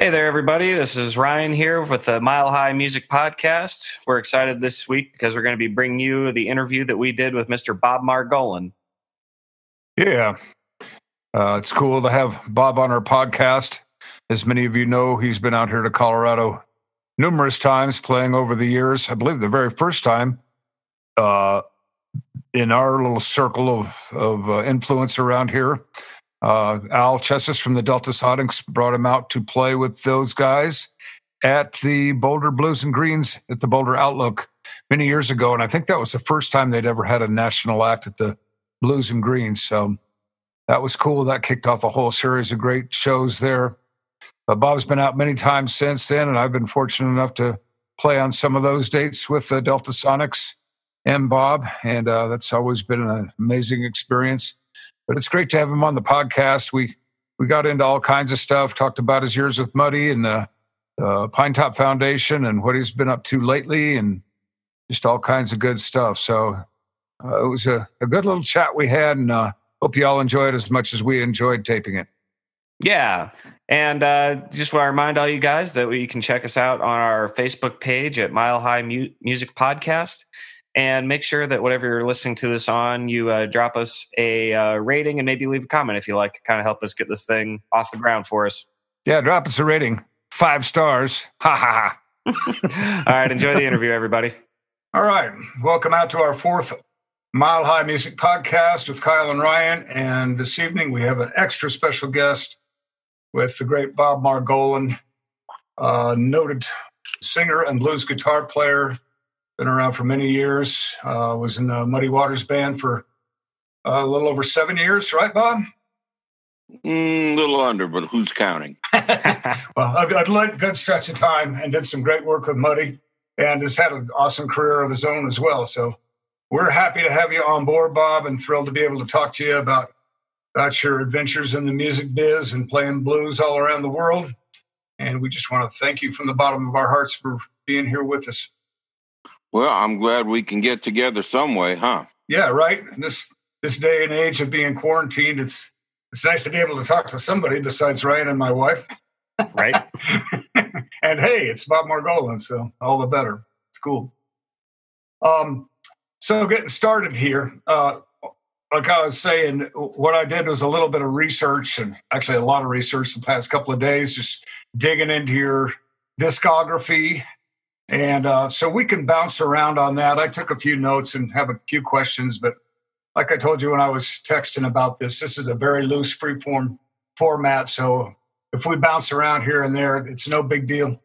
Hey there, everybody. This is Ryan here with the Mile High Music Podcast. We're excited this week because we're going to be bringing you the interview that we did with Mr. Bob Margolin. Yeah. Uh, it's cool to have Bob on our podcast. As many of you know, he's been out here to Colorado numerous times playing over the years. I believe the very first time uh, in our little circle of, of uh, influence around here uh, Al Chessis from the Delta Sonics brought him out to play with those guys at the Boulder Blues and Greens at the Boulder Outlook many years ago. And I think that was the first time they'd ever had a national act at the Blues and Greens. So that was cool. That kicked off a whole series of great shows there. But Bob's been out many times since then, and I've been fortunate enough to play on some of those dates with the Delta Sonics and Bob. And uh, that's always been an amazing experience but it's great to have him on the podcast. We we got into all kinds of stuff, talked about his years with Muddy and the uh, Pinetop Foundation and what he's been up to lately, and just all kinds of good stuff. So uh, it was a, a, good little chat we had, and uh, hope you all enjoyed as much as we enjoyed taping it. Yeah. And uh, just want to remind all you guys that you can check us out on our Facebook page at Mile High Mu- Music Podcast and make sure that whatever you're listening to this on, you uh, drop us a uh, rating and maybe leave a comment if you like, kind of help us get this thing off the ground for us. Yeah, drop us a rating, five stars. Ha ha ha. All right, enjoy the interview, everybody. All right, welcome out to our fourth Mile High Music Podcast with Kyle and Ryan. And this evening we have an extra special guest with the great Bob Margolin, uh, noted singer and blues guitar player been around for many years. Uh, was in the Muddy Waters band for uh, a little over seven years, right, Bob? Mm, a little under, but who's counting? well, a good, good stretch of time and did some great work with Muddy and has had an awesome career of his own as well. So we're happy to have you on board, Bob, and thrilled to be able to talk to you about, about your adventures in the music biz and playing blues all around the world. And we just want to thank you from the bottom of our hearts for being here with us. Well, I'm glad we can get together some way, huh? Yeah, right. In this this day and age of being quarantined, it's it's nice to be able to talk to somebody besides Ryan and my wife. Right. and hey, it's Bob Margolin, so all the better. It's cool. Um, so getting started here, uh, like I was saying, what I did was a little bit of research and actually a lot of research the past couple of days, just digging into your discography and uh, so we can bounce around on that. I took a few notes and have a few questions, but like I told you when I was texting about this, this is a very loose freeform format. So if we bounce around here and there, it's no big deal.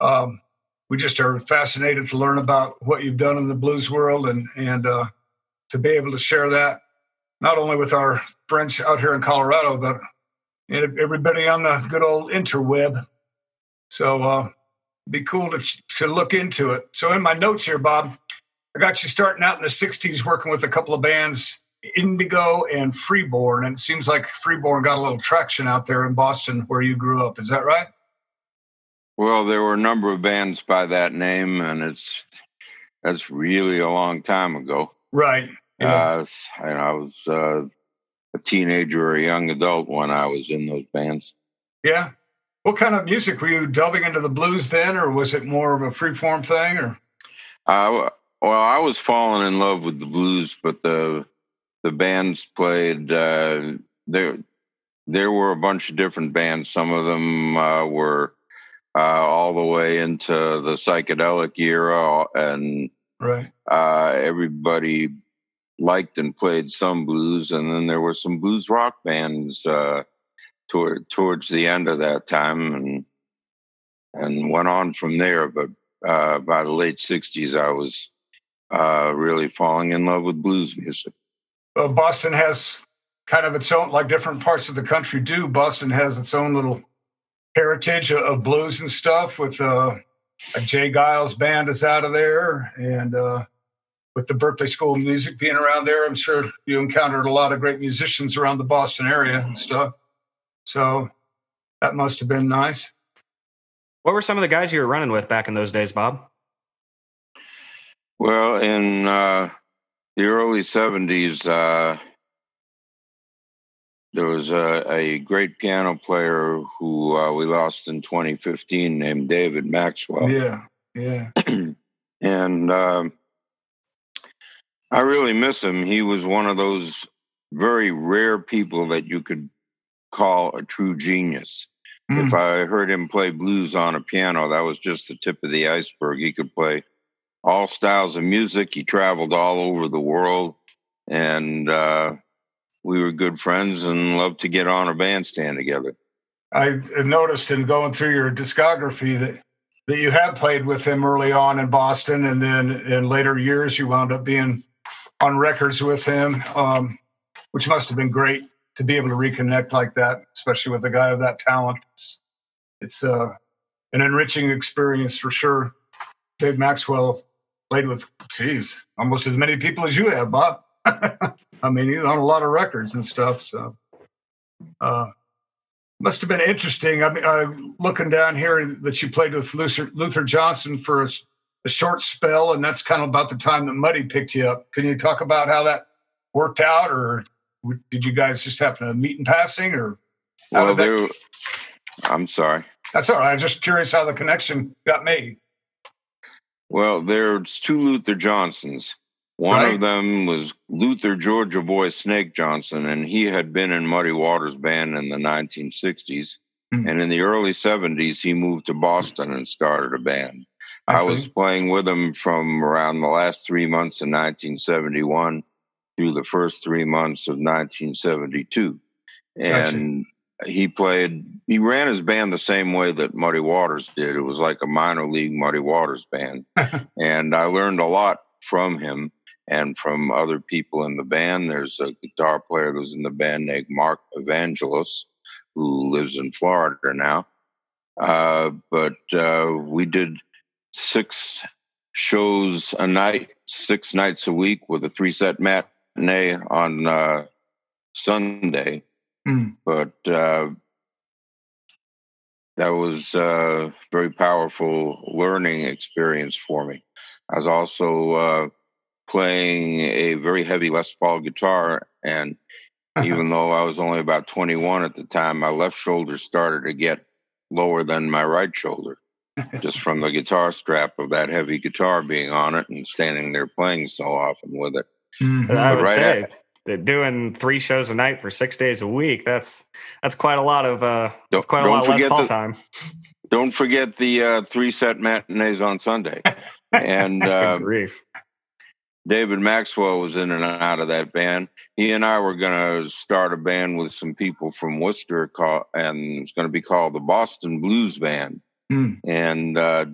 Um, we just are fascinated to learn about what you've done in the blues world and and uh, to be able to share that not only with our friends out here in Colorado, but everybody on the good old interweb. So uh, be cool to, to look into it. So in my notes here, Bob, I got you starting out in the 60s working with a couple of bands, Indigo and Freeborn. And it seems like Freeborn got a little traction out there in Boston where you grew up. Is that right? Well, there were a number of bands by that name, and it's that's really a long time ago. Right. Yeah. Uh, and I was uh, a teenager or a young adult when I was in those bands. Yeah. What kind of music were you delving into the blues then, or was it more of a freeform thing? Or uh, well, I was falling in love with the blues, but the the bands played. Uh, there there were a bunch of different bands. Some of them uh, were uh, all the way into the psychedelic era, and right. Uh, everybody liked and played some blues, and then there were some blues rock bands uh, toward towards the end of that time and and went on from there. But uh, by the late '60s, I was uh, really falling in love with blues music. Well, Boston has kind of its own, like different parts of the country do. Boston has its own little heritage of blues and stuff. With uh, J. Geils band is out of there, and uh, with the Berklee School of Music being around there, I'm sure you encountered a lot of great musicians around the Boston area and stuff. So that must have been nice. What were some of the guys you were running with back in those days, Bob? Well, in uh, the early 70s, uh, there was a, a great piano player who uh, we lost in 2015 named David Maxwell. Yeah, yeah. and um, I really miss him. He was one of those very rare people that you could call a true genius. Mm. If I heard him play blues on a piano, that was just the tip of the iceberg. He could play all styles of music. He traveled all over the world, and uh, we were good friends and loved to get on a bandstand together. I noticed in going through your discography that that you had played with him early on in Boston, and then in later years you wound up being on records with him, um, which must have been great to be able to reconnect like that, especially with a guy of that talent. It's, it's uh, an enriching experience for sure. Dave Maxwell played with, geez, almost as many people as you have, Bob. I mean, he's on a lot of records and stuff. So, uh, must have been interesting. I mean, uh, looking down here that you played with Luther, Luther Johnson for a, a, short spell, and that's kind of about the time that Muddy picked you up. Can you talk about how that worked out, or did you guys just happen to meet in passing, or? Well, that... I'm sorry. That's all right. I'm just curious how the connection got made. Well, there's two Luther Johnsons. One Right. of them was Luther Georgia Boy Snake Johnson, and he had been in Muddy Waters band in the 1960s. Mhm. And in the early 70s, he moved to Boston and started a band. I I, was playing with him from around the last three months in 1971 through the first three months of 1972. Gotcha. And he played, he ran his band the same way that Muddy Waters did. It was like a minor league Muddy Waters band. and I learned a lot from him and from other people in the band. There's a guitar player that was in the band named Mark Evangelos, who lives in Florida now. Uh, but uh, we did six shows a night, six nights a week with a three set matinee on uh, Sunday. Hmm. But uh, that was a very powerful learning experience for me. I was also uh, playing a very heavy Les Paul guitar, and even though I was only about 21 at the time, my left shoulder started to get lower than my right shoulder, just from the guitar strap of that heavy guitar being on it and standing there playing so often with it. Mhm. I would Right say that doing three shows a night for six days a week, that's that's quite a lot of uh that's Don't- quite a lot less forget call the- time. Don't forget the uh, three set matinees on Sunday. And uh, grief. David Maxwell was in and out of that band. He and I were going to start a band with some people from Worcester, called, and it's going to be called the Boston Blues Band. Hmm. And uh,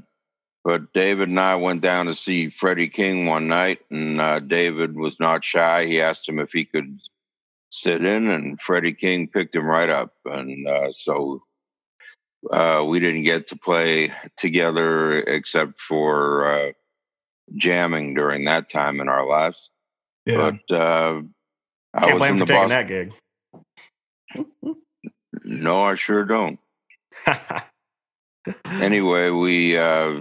but David and I went down to see Freddie King one night, and uh, David was not shy. He asked him if he could sit in, and Freddie King picked him right up, and uh, so. Uh, we didn't get to play together except for uh, jamming during that time in our lives. Yeah. But uh, I Can't was blame in for the taking Boston. that gig. No, I sure don't. Anyway, we uh,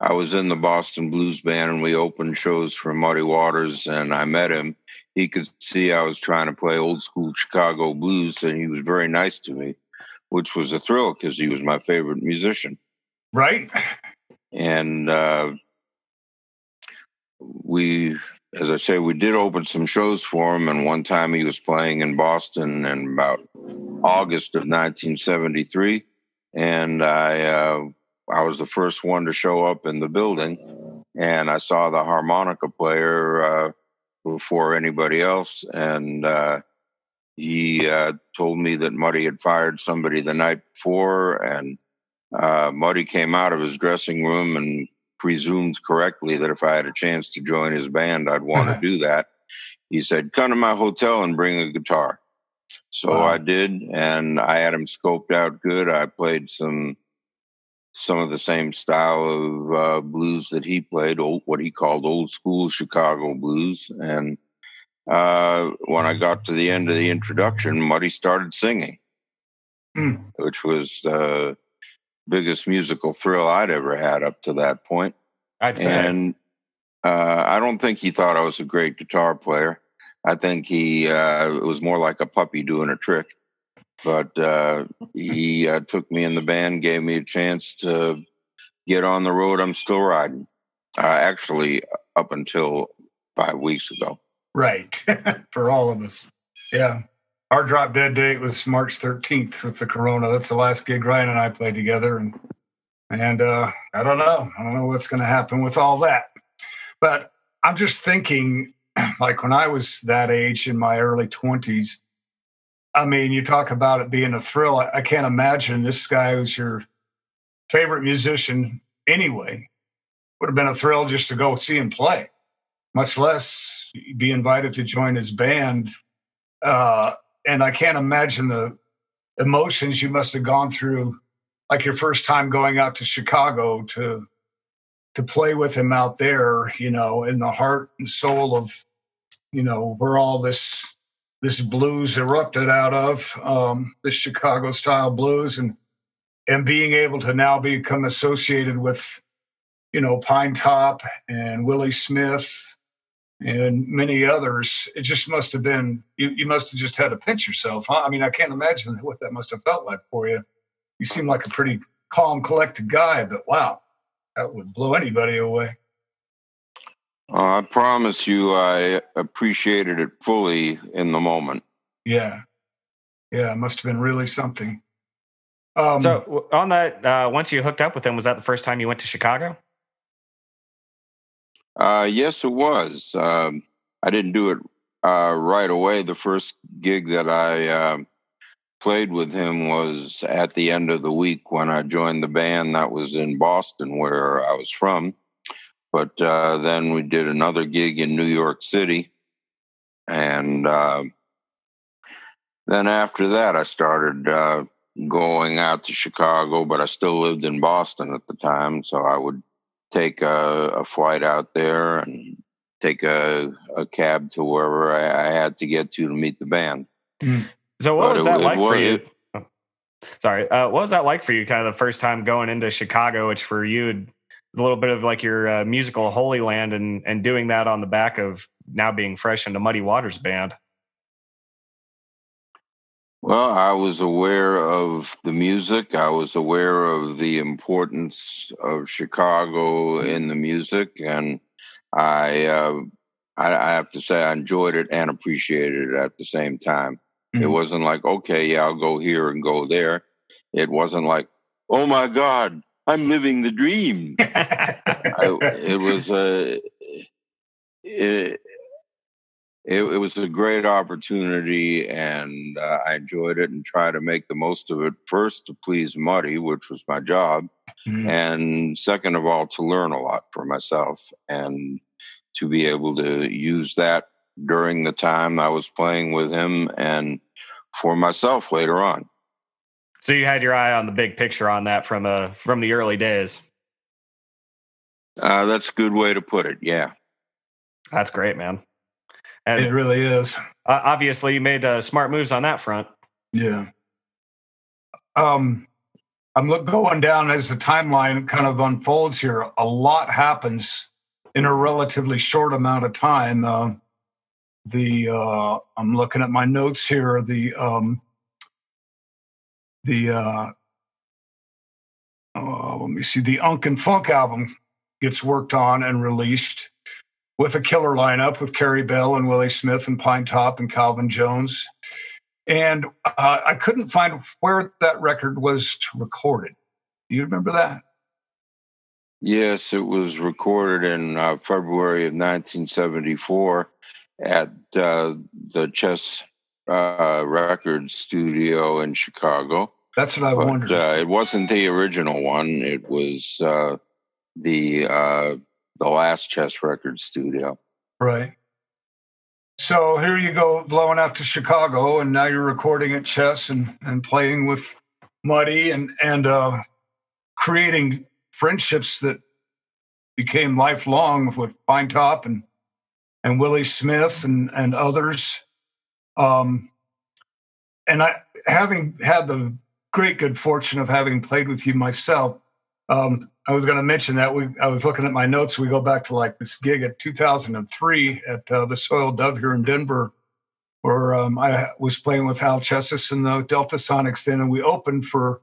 I was in the Boston Blues Band and we opened shows for Muddy Waters, and I met him. He could see I was trying to play old school Chicago blues, and he was very nice to me, which was a thrill because he was my favorite musician. right. and uh, we as i say we did open some shows for him and one time he was playing in boston in about august of 1973 and i uh, i was the first one to show up in the building and i saw the harmonica player uh, before anybody else and uh, he uh, told me that muddy had fired somebody the night before and uh, Muddy came out of his dressing room and presumed correctly that if I had a chance to join his band, I'd want to do that. He said, Come to my hotel and bring a guitar. So Wow. I did, and I had him scoped out good. I played some some of the same style of uh, blues that he played, old, what he called old school Chicago blues. And uh, when I got to the end of the introduction, Muddy started singing, Hmm. which was the biggest musical thrill I'd ever had up to that point. I'd say. And uh, I don't think he thought I was a great guitar player. I think he uh, it was more like a puppy doing a trick. But uh, he uh, took me in the band, gave me a chance to get on the road. I'm still riding. Uh, actually, up until five weeks ago. Right. For all of us. Yeah. Our drop dead date was March 13th with the Corona. That's the last gig Ryan and I played together. And and uh, I don't know. I don't know what's going to happen with all that. But I'm just thinking, like when I was that age in my early 20s, I mean, you talk about it being a thrill. I, I can't imagine this guy who's your favorite musician anyway would have been a thrill just to go see him play, much less be invited to join his band. Uh, and I can't imagine the emotions you must have gone through, like your first time going out to Chicago to to play with him out there, you know, in the heart and soul of, you know, where all this this blues erupted out of, um, the Chicago style blues, and and being able to now become associated with, you know, Pinetop and Willie Smith and many others, it just must have been you, you must have just had to pinch yourself. Huh? I mean, I can't imagine what that must have felt like for you. You seem like a pretty calm, collected guy, but wow, that would blow anybody away. Uh, I promise you, I appreciated it fully in the moment. Yeah, yeah, it must have been really something. Um, so, on that, uh, once you hooked up with him, was that the first time you went to Chicago? Uh, yes, it was. Um, I didn't do it uh, right away. The first gig that I um, played with him was at the end of the week when I joined the band. That was in Boston, where I was from. But uh, then we did another gig in New York City. And uh, then after that, I started uh, going out to Chicago, but I still lived in Boston at the time. So I would take a, a flight out there and take a, a cab to wherever I, I, had to get to to meet the band. Mm. So, what but was it, that like was, for you? Sorry, uh, what was that like for you? Kind of the first time going into Chicago, which for you a little bit of like your uh, musical holy land and and doing that on the back of now being fresh into Muddy Waters band. Well, I was aware of the music. I was aware of the importance of Chicago in the music, and I, uh, I, I have to say, I enjoyed it and appreciated it at the same time. Mm-hmm. It wasn't like, okay, yeah, I'll go here and go there. It wasn't like, oh my God, I'm living the dream. I, it was a it, it, it, was a great opportunity, and uh, I enjoyed it and tried to make the most of it. First, to please Muddy, which was my job, mm-hmm. and second of all, to learn a lot for myself and to be able to use that during the time I was playing with him and for myself later on. So you had your eye on the big picture on that from uh from the early days. Uh, that's a good way to put it. Yeah, that's great, man. And it really is. Uh, obviously, you made uh, smart moves on that front. Yeah. Um, I'm going down as the timeline kind of unfolds here. A lot happens in a relatively short amount of time. Uh, the uh, I'm looking at my notes here. The um, the uh, uh, let me see the Unk and Funk album gets worked on and released with a killer lineup with Carey Bell and Willie Smith and Pinetop and Calvin Jones. And uh, I couldn't find where that record was recorded. Do you remember that? Yes, it was recorded in uh, February of 1974 at uh, the Chess uh, record studio in Chicago. That's what I but, wondered. Uh, it wasn't the original one. It was uh, the uh, the last Chess record studio. Right. So here you go, blowing out to Chicago, and now you're recording at Chess and and playing with Muddy and and uh, creating friendships that became lifelong with Pinetop and and Willie Smith and and others. Um, and I, having had the great good fortune of having played with you myself, Um, I was going to mention that we. I was looking at my notes. We go back to like this gig at 2003 at uh, the Soiled Dove here in Denver, where um, I was playing with Hal Chessis and the Delta Sonics then, and we opened for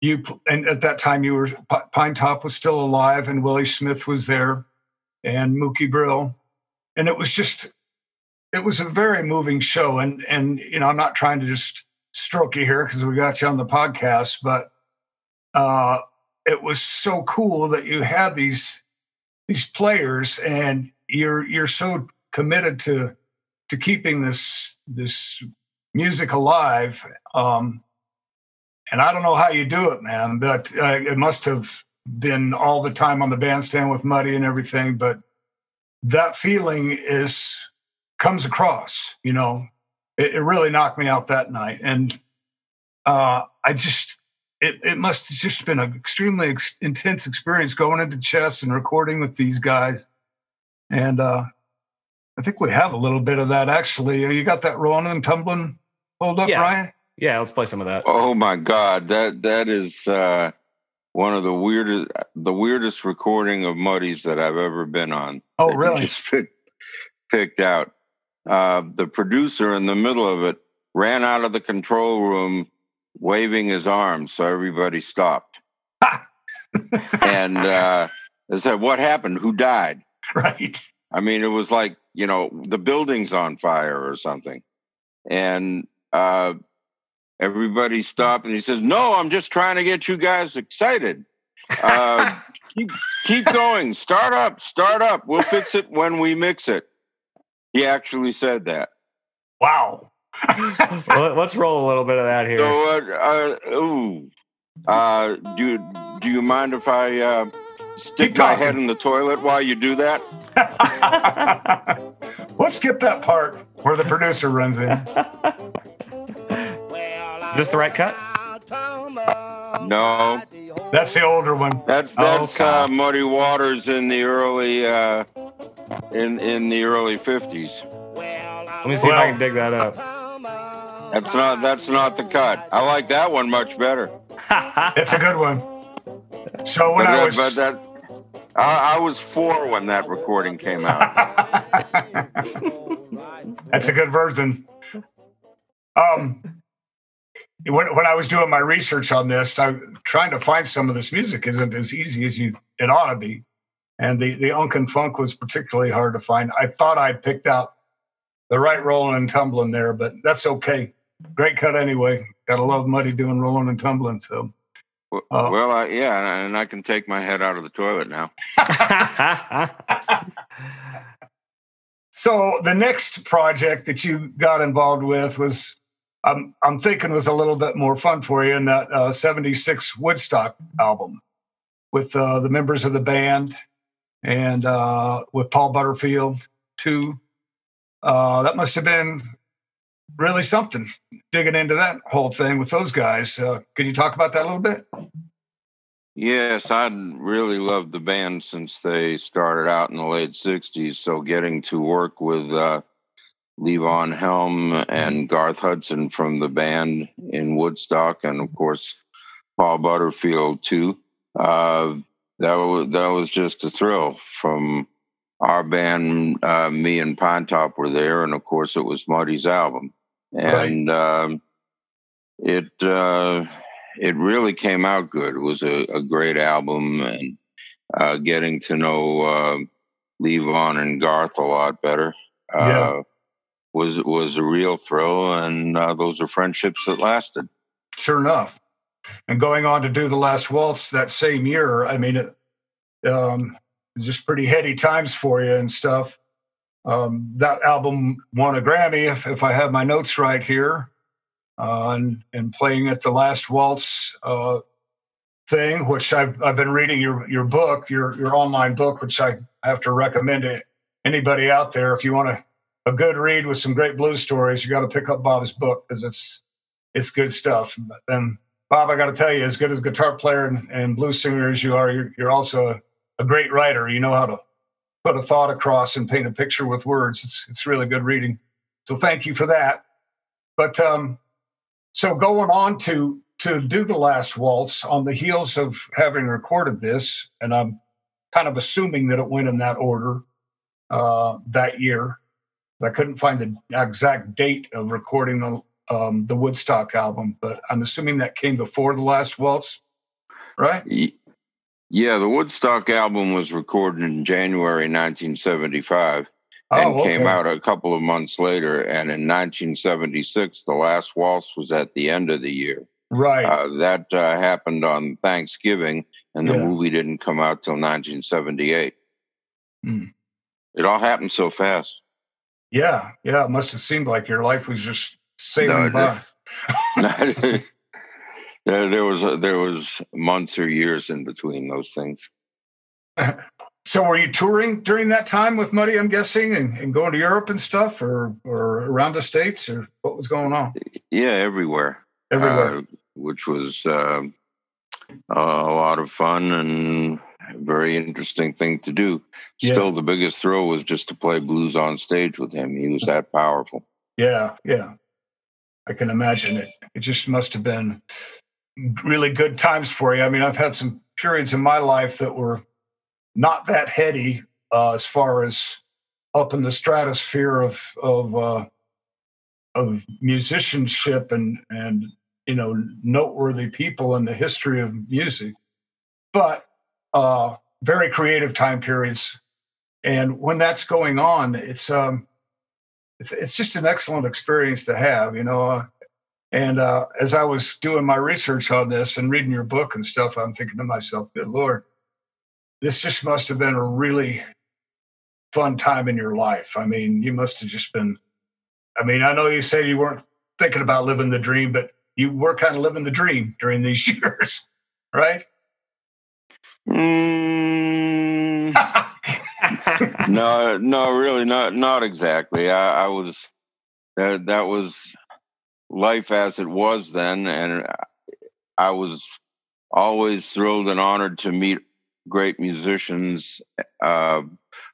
you. And at that time, you were Pinetop was still alive, and Willie Smith was there, and Mookie Brill, and it was just, it was a very moving show. And and you know, I'm not trying to just stroke you here because we got you on the podcast, but uh, it was so cool that you had these these players, and you're you're so committed to to keeping this this music alive. Um, and I don't know how you do it, man, but uh, it must have been all the time on the bandstand with Muddy and everything. But that feeling is comes across, you know. It, it really knocked me out that night, and uh, I just it, it must have just been an extremely ex- intense experience going into chess and recording with these guys. And uh, I think we have a little bit of that actually. You got that rolling and tumbling hold up, Yeah. Brian? Yeah, let's play some of that. Oh my God, that that is uh, one of the weirdest the weirdest recording of Muddies that I've ever been on. Oh, really? Just picked, picked out. Uh, the producer in the middle of it ran out of the control room, waving his arms, so everybody stopped. and uh, I said, "What happened? Who died?" right. I mean, it was like, you know, the building's on fire or something. And uh, everybody stopped and he says, No, I'm just trying to get you guys excited. Uh, keep, keep going. Start up. Start up. We'll fix it when we mix it. He actually said that. Wow. let's roll a little bit of that here. So, uh, uh, ooh. Uh, do, do you mind if I uh, stick my head in the toilet while you do that? Let's skip that part where the producer runs in. Is this the right cut? No. That's the older one. That's Oh, that's God. uh, Muddy Waters in the early uh, in in the early fifties. Let me see if I can dig that up. That's not that's not the cut. I like that one much better. It's a good one. So when but, I that, was but that I, I was four when that recording came out. That's a good version. Um, when, when I was doing my research on this, I trying to find some of this music isn't as easy as you it ought to be, and the the Unk in Funk was particularly hard to find. I thought I'd picked out the right rolling and tumbling there, but that's okay. Great cut anyway. Gotta love Muddy doing rolling and tumbling. So W- Oh. well, I, yeah, and I can take my head out of the toilet now. So the next project that you got involved with was, I'm I'm thinking was a little bit more fun for you in that uh, '76 Woodstock album with uh, the members of the band and uh, with Paul Butterfield too. Uh, that must have been really something digging into that whole thing with those guys. Uh, could you talk about that a little bit? Yes, I'd really loved the band since they started out in the late '60s. So getting to work with uh, Levon Helm and Garth Hudson from the band in Woodstock, and of course Paul Butterfield too. Uh, that was that was just a thrill. From our band, uh, me and Pinetop were there, and of course it was Muddy's album, and um, it. Uh, it really came out good. It was a, a great album, and uh, getting to know uh, Levon and Garth a lot better uh, Yeah. was was a real thrill, and uh, those are friendships that lasted. Sure enough. And going on to do the last waltz that same year, I mean, it, um, just pretty heady times for you and stuff. Um, that album won a Grammy, if, if I have my notes right here, uh, and, and playing at the last waltz uh, thing, which I've, I've been reading your, your book, your, your online book, which I have to recommend to anybody out there. If you want a, a good read with some great blues stories, you got to pick up Bob's book because it's it's good stuff. And Bob, I got to tell you, as good as guitar player and, and blues singer as you are, you're, you're also a, a great writer. You know how to put a thought across and paint a picture with words. It's it's really good reading. So thank you for that. But um, so going on to to do the last waltz on the heels of having recorded this, and I'm kind of assuming that it went in that order uh, that year. I couldn't find the exact date of recording the um, the Woodstock album, but I'm assuming that came before the last waltz, right? Yeah, the Woodstock album was recorded in January 1975 and oh, okay. came out a couple of months later. And in 1976, the last waltz was at the end of the year. Right. Uh, that uh, happened on Thanksgiving, and the yeah. movie didn't come out till 1978. Mm. It all happened so fast. Yeah, yeah. It must have seemed like your life was just sailing no, by. there, there was a, there was months or years in between those things. So were you touring during that time with Muddy, I'm guessing, and, and, going to Europe and stuff or or around the States or what was going on? Yeah, everywhere. Everywhere. Uh, which was uh, a lot of fun and very interesting thing to do. Still yeah. the biggest thrill was just to play blues on stage with him. He was that powerful. Yeah, yeah. I can imagine it. It just must have been really good times for you. I mean, I've had some periods in my life that were not that heady uh, as far as up in the stratosphere of of uh, of musicianship and and you know noteworthy people in the history of music, but uh, very creative time periods. And when that's going on, it's um, it's it's just an excellent experience to have, you know. Uh, and uh, as I was doing my research on this and reading your book and stuff, I'm thinking to myself, "Good Lord, this just must have been a really fun time in your life. I mean, you must have just been. I mean, I know you said you weren't thinking about living the dream, but you were kind of living the dream during these years, right? Mm, no, no, really, not not exactly. I, I was that that was life as it was then, and I was always thrilled and honored to meet great musicians. Uh,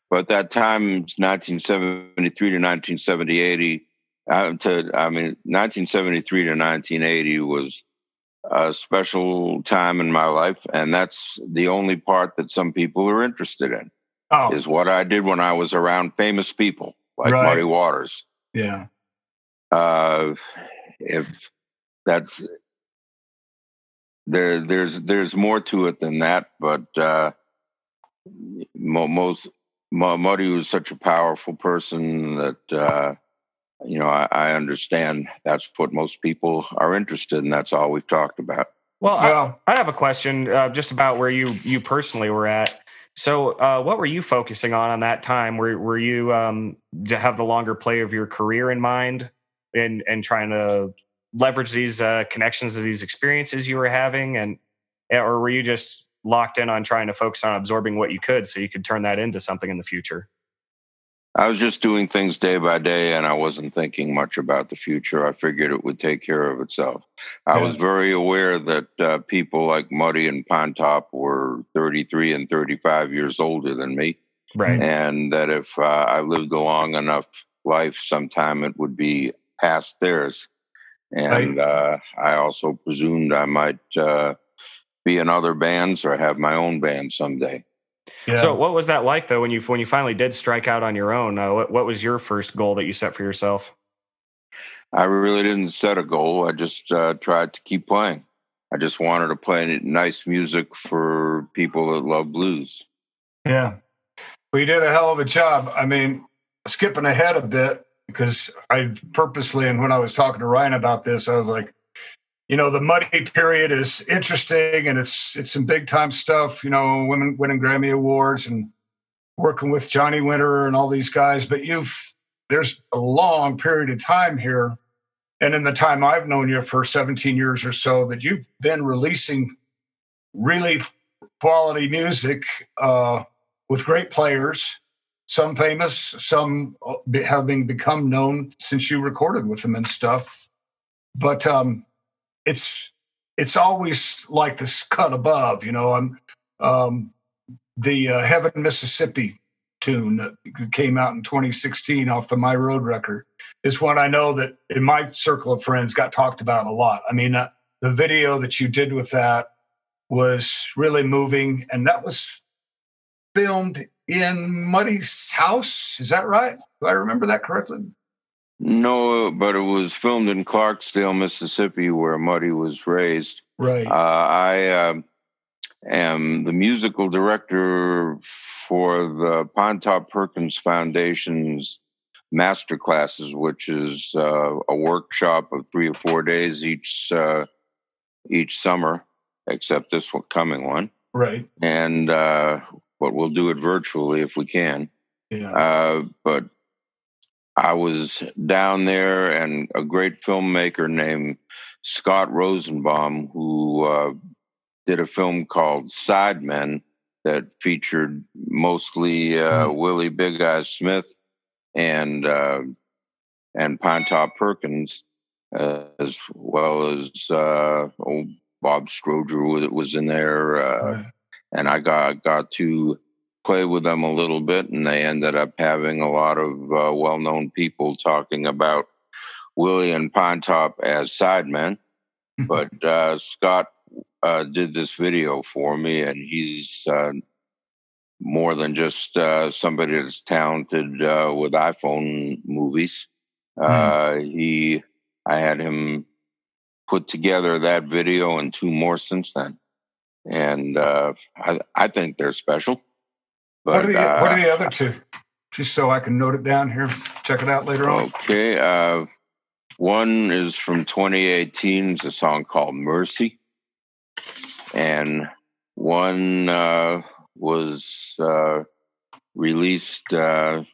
but that time, 1973 to 1978, uh, to, I mean, 1973 to 1980 was a special time in my life. And that's the only part that some people are interested in oh. is what I did when I was around famous people like right. Muddy Waters. Yeah. Uh, if that's there there's there's more to it than that but uh most Muddy was such a powerful person that uh you know I, I, understand that's what most people are interested in that's all we've talked about well I, I, have a question uh, just about where you you personally were at so uh, what were you focusing on on that time? Were, were you um, to have the longer play of your career in mind and and trying to leverage these uh, connections to these experiences you were having and eh, or were you just locked in on trying to focus on absorbing what you could so you could turn that into something in the future i was just doing things day by day and i wasn't thinking much about the future i figured it would take care of itself i yeah. was very aware that uh, people like muddy and Pinetop were 33 and 35 years older than me right and that if uh, i lived a long enough life sometime it would be past theirs and right. uh, I also presumed I might uh, be in other bands or have my own band someday. Yeah. So, what was that like though when you when you finally did strike out on your own? Uh, what, what was your first goal that you set for yourself? I really didn't set a goal. I just uh, tried to keep playing. I just wanted to play nice music for people that love blues. Yeah, we did a hell of a job. I mean, skipping ahead a bit, because I purposely, and when I was talking to Ryan about this, I was like, you know, the muddy period is interesting and it's it's some big time stuff. You know, women winning Grammy awards and working with Johnny Winter and all these guys. But you've there's a long period of time here, and in the time I've known you for 17 years or so, that you've been releasing really quality music uh, with great players some famous, some uh, having become known since you recorded with them and stuff. But um, it's it's always like this cut above, you know. I'm um, the uh, Heaven, Mississippi tune that came out in 2016 off the My Road record is one I know that in my circle of friends got talked about a lot. I mean, uh, the video that you did with that was really moving, and that was filmed in Muddy's house. Is that right? Do I remember that correctly? No, but it was filmed in Clarksdale, Mississippi, where Muddy was raised. Right. Uh, I uh, am the musical director for the Pinetop Perkins Foundation's master classes, which is uh, a workshop of three or four days each uh, each summer, except this one coming one. Right. And uh, but we'll do it virtually if we can. Yeah. Uh, but I was down there, and a great filmmaker named Scott Rosenbaum, who uh, did a film called Sidemen that featured mostly uh, Mhm. Willie Big Eyes Smith and uh, and Pinetop Perkins, as well as uh, old Bob Stroger that was in there, uh, Right. and I got got to play with them a little bit, and they ended up having a lot of uh, well known people talking about Willie and Pinetop as sidemen. But uh, Scott uh, did this video for me, and he's uh, more than just uh, somebody that's talented uh, with iPhone movies. Uh, he, I had him put together that video and two more since then, and uh, I, I think they're special. What, are the, what uh, are the other two? Just so I can note it down here. Check it out later on. Okay. Uh, one is from 2018. It's a song called Mercy. And one uh, was uh, released uh,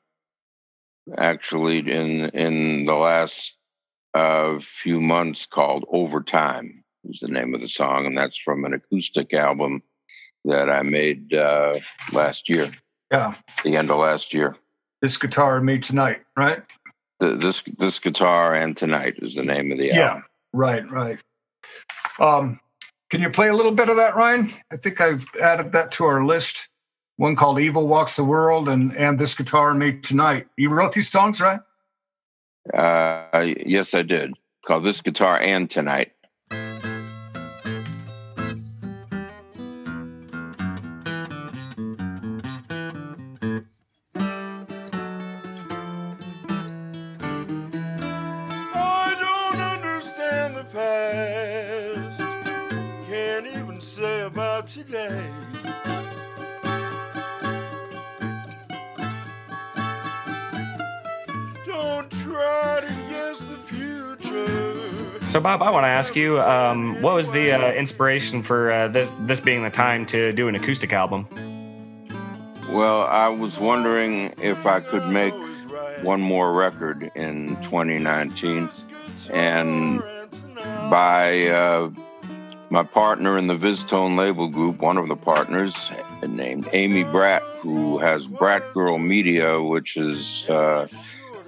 actually in in the last uh, few months called Overtime is the name of the song. And that's from an acoustic album that I made uh, last year, Yeah. the end of last year. This guitar and me tonight, right? the, this this guitar and tonight is the name of the album. Yeah, right, right. Um, can you play a little bit of that, Ryan? I think I've added that to our list. One called Evil Walks the World and and This Guitar and Me Tonight. You wrote these songs, right? Uh, yes, I did. Called this guitar and tonight. So, Bob, I want to ask you, um, what was the uh, inspiration for uh, this this being the time to do an acoustic album? Well, I was wondering if I could make one more record in 2019, and by uh, my partner in the VizzTone label group, one of the partners named Amy Brat, who has Bratt Girl Media, which is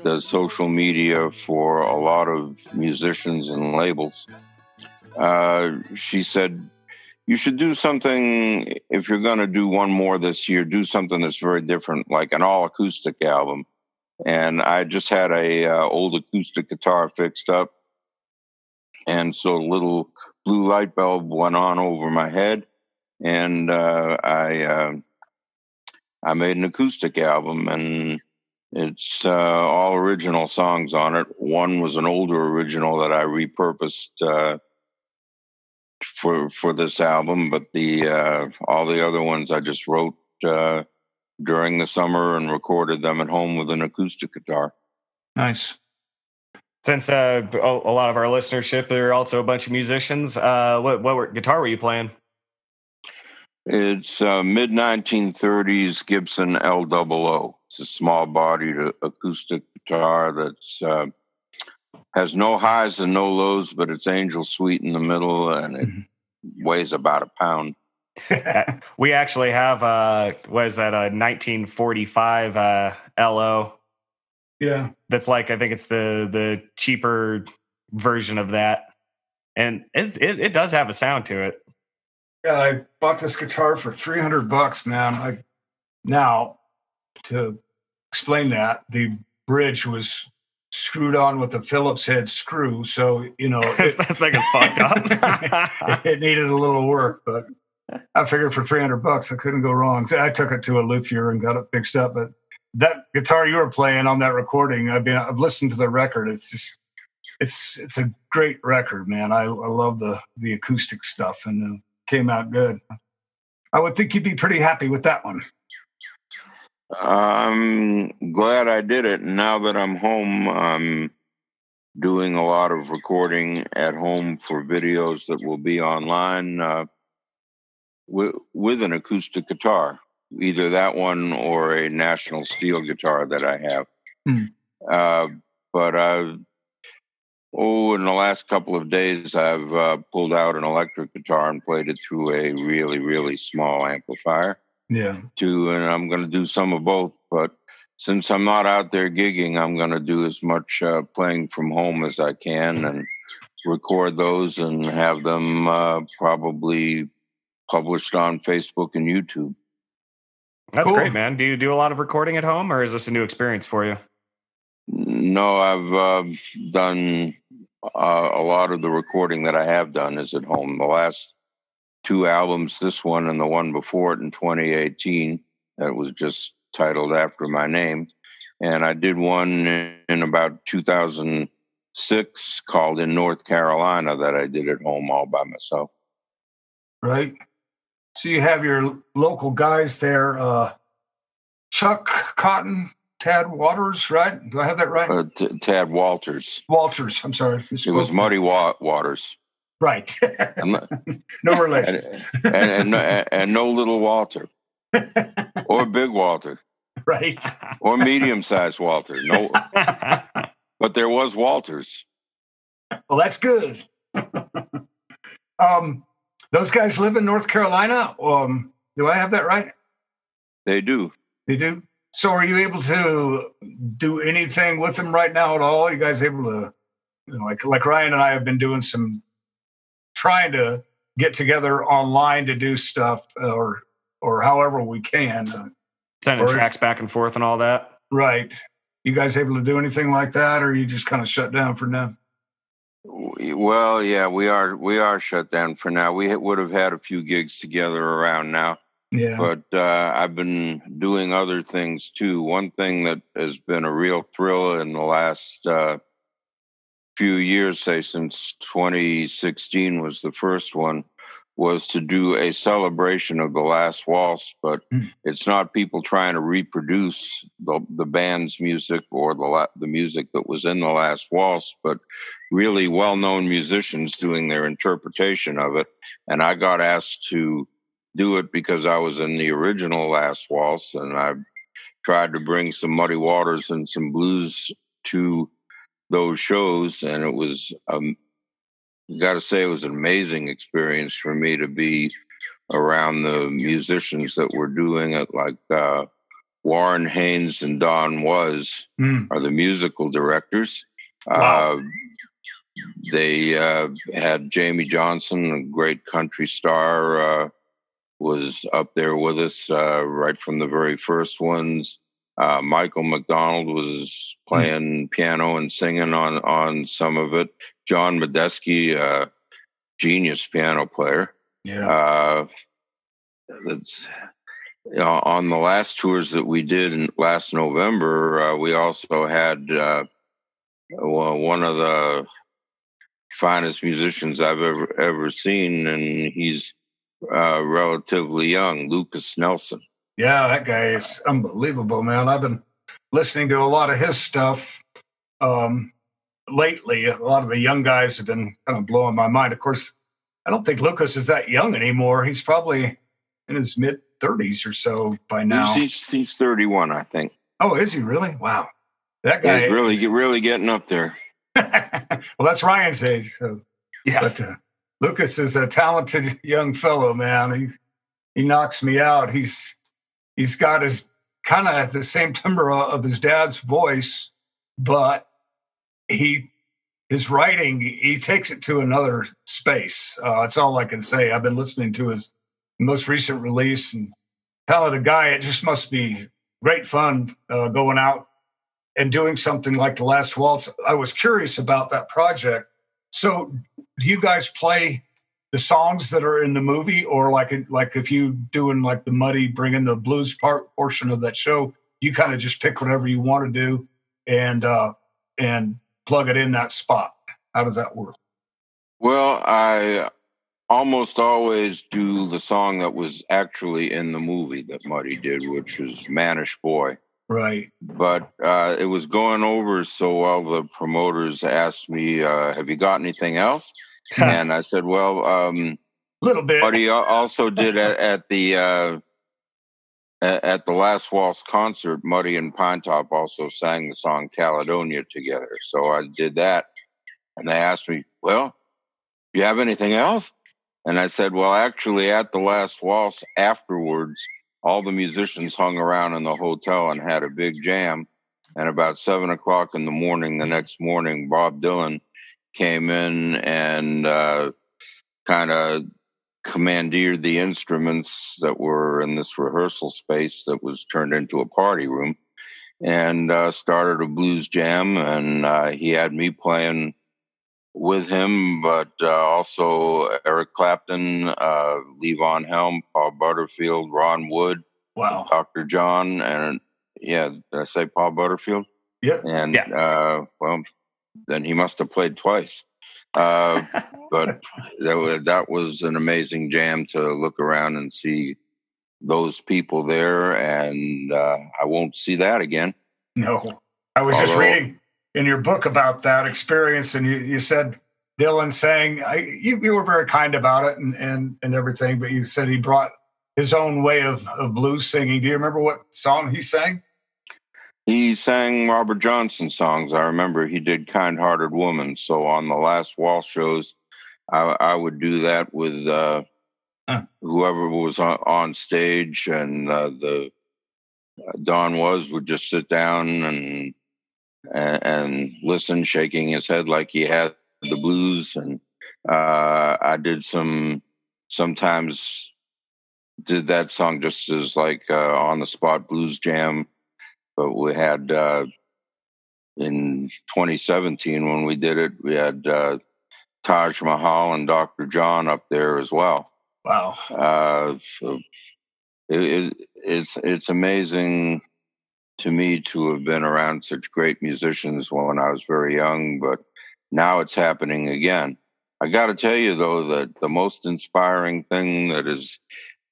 does social media for a lot of musicians and labels. Uh, she said, "You should do something if you're going to do one more this year. Do something that's very different, like an all acoustic album." And I just had a uh, old acoustic guitar fixed up, and so a little blue light bulb went on over my head, and uh, I uh, I made an acoustic album, and it's uh, all original songs on it. One was an older original that I repurposed uh, for for this album, but the uh, all the other ones I just wrote uh, during the summer and recorded them at home with an acoustic guitar. Nice. Since uh, a, a lot of our listenership are also a bunch of musicians, uh, what what were, guitar were you playing? It's uh, mid 1930s Gibson L double O. It's a small bodied acoustic guitar that's uh, has no highs and no lows, but it's angel sweet in the middle, and it Mhm. weighs about a pound. we actually have a was that a 1945 uh, LO? Yeah. That's like I think it's the the cheaper version of that, and it's, it it does have a sound to it. Yeah, I bought this guitar for 300 bucks, man. I now to explain that, the bridge was screwed on with a Phillips head screw. So, you know, That's- that thing is fucked up. it needed a little work, but I figured for 300 bucks, I couldn't go wrong. I took it to a luthier and got it fixed up. But that guitar you were playing on that recording, I've been, I've listened to the record. It's just, it's, it's a great record, man. I, I love the, the acoustic stuff and uh, came out good. I would think you'd be pretty happy with that one. I'm glad I did it. Now that I'm home, I'm doing a lot of recording at home for videos that will be online uh, with, with an acoustic guitar, either that one or a National Steel guitar that I have. Hmm. Uh, but I've Oh, in the last couple of days, I've uh, pulled out an electric guitar and played it through a really, really small amplifier Yeah. too, and I'm going to do some of both. But since I'm not out there gigging, I'm going to do as much uh, playing from home as I can and record those and have them uh, probably published on Facebook and YouTube. That's Cool. great, man. Do you do a lot of recording at home, or is this a new experience for you? No, I've uh, done uh, a lot of the recording that I have done is at home. The last two albums, this one and the one before it in 2018, that was just titled after my name. And I did one in about 2006 called In North Carolina that I did at home all by myself. Right. So you have your local guys there, uh, Chuck Cotton, Tad Waters, right? Do I have that right? Uh, T- Tad Walters. Walters. I'm sorry. It was Muddy Wa- Waters. Right. Not- no and, relation. and, and, no- and no little Walter or big Walter. right. or medium sized Walter. No, but there was Walters. Well, that's good. um, those guys live in North Carolina. Um, do I have that right? They do. They do. So, are you able to do anything with them right now at all? you guys able to, you know, like like Ryan and I have been doing some trying to get together online to do stuff, or or however we can. Uh, Sending Or is- tracks back and forth and all that. right. You guys able to do anything like that, or you just kind of shut down for now? Well, yeah, we are we are shut down for now. We would have had a few gigs together around now, Yeah. but uh, I've been doing other things too. One thing that has been a real thrill in the last uh, few years, say since 2016 was the first one, was to do a celebration of the last waltz. But Mm. it's not people trying to reproduce the the band's music or the la- the music that was in the last waltz, but really well known musicians doing their interpretation of it. And I got asked to do it because I was in the original Last Waltz and I tried to bring some Muddy Waters and some blues to those shows. And it was, um, got to say, it was an amazing experience for me to be around the musicians that were doing it, like uh, Warren Haynes and Don Was Mm. are the musical directors. Wow. Uh, they uh, had Jamey Johnson, a great country star, uh, was up there with us uh, right from the very first ones. Uh, Michael McDonald was playing piano and singing on on some of it. John Medeski, uh, genius piano player. Yeah. Uh, that's you know, on the last tours that we did in last November. Uh, we also had uh, one of the finest musicians I've ever ever seen, and he's uh, relatively young, Lucas Nelson. Yeah, that guy is unbelievable, man. I've been listening to a lot of his stuff um, lately. A lot of the young guys have been kind of blowing my mind. Of course, I don't think Lucas is that young anymore. He's probably in his mid 30s or so by now. He's, he's he's 31, I think. oh, is he really? Wow. That guy He's really is- really getting up there. well, that's Ryan's age. so- Yeah. But uh, Lucas is a talented young fellow, man. He he knocks me out. He's he's got his kind of the same timbre of his dad's voice, but he his writing he takes it to another space. Uh, that's all I can say. I've been listening to his most recent release and talented guy. It just must be great fun uh, going out and doing something like the last waltz. I was curious about that project. So, do you guys play the songs that are in the movie, or like like if you doing like the muddy, bringing the blues part portion of that show, you kind of just pick whatever you want to do and uh, and plug it in that spot. How does that work? Well, I almost always do the song that was actually in the movie that Muddy did, which was Mannish Boy. Right. But uh, it was going over so well, the promoters asked me, uh, Have you got anything else? and I said, "Well, um, little bit." But he also did at, at the uh, at the last waltz concert. Muddy and Pinetop also sang the song "Caledonia" together. So I did that, and they asked me, "Well, do you have anything else?" And I said, "Well, actually, at the last waltz afterwards." All the musicians hung around in the hotel and had a big jam. And about seven o'clock in the morning, the next morning, Bob Dylan came in and uh, kind of commandeered the instruments that were in this rehearsal space that was turned into a party room and uh, started a blues jam. And uh, he had me playing with him, but uh, also Eric Clapton, uh, Levon Helm, Paul Butterfield, Ron Wood, wow, Dr. John, and yeah, did I say Paul Butterfield? Yeah. And yeah. Uh, well, then he must have played twice. Uh, but that was, that was an amazing jam to look around and see those people there, and uh, I won't see that again. No, I was Although, just reading in your book about that experience, and you, you said Dylan saying I, you, you were very kind about it and, and and everything, but you said he brought his own way of, of blues singing. Do you remember what song he sang? He sang Robert Johnson songs. I remember he did Kind Hearted Woman. So on the last wall shows, I, I would do that with uh, huh. whoever was on, on stage, and uh, the uh, Don Was would just sit down and, and, and listen, shaking his head like he had the blues. And uh, I did some sometimes did that song just as like uh, on the spot blues jam but we had uh, in 2017 when we did it, we had uh, Taj Mahal and Dr. John up there as well. Wow! Uh, so it, it, it's it's amazing to me to have been around such great musicians when I was very young, but now it's happening again. I got to tell you though that the most inspiring thing that is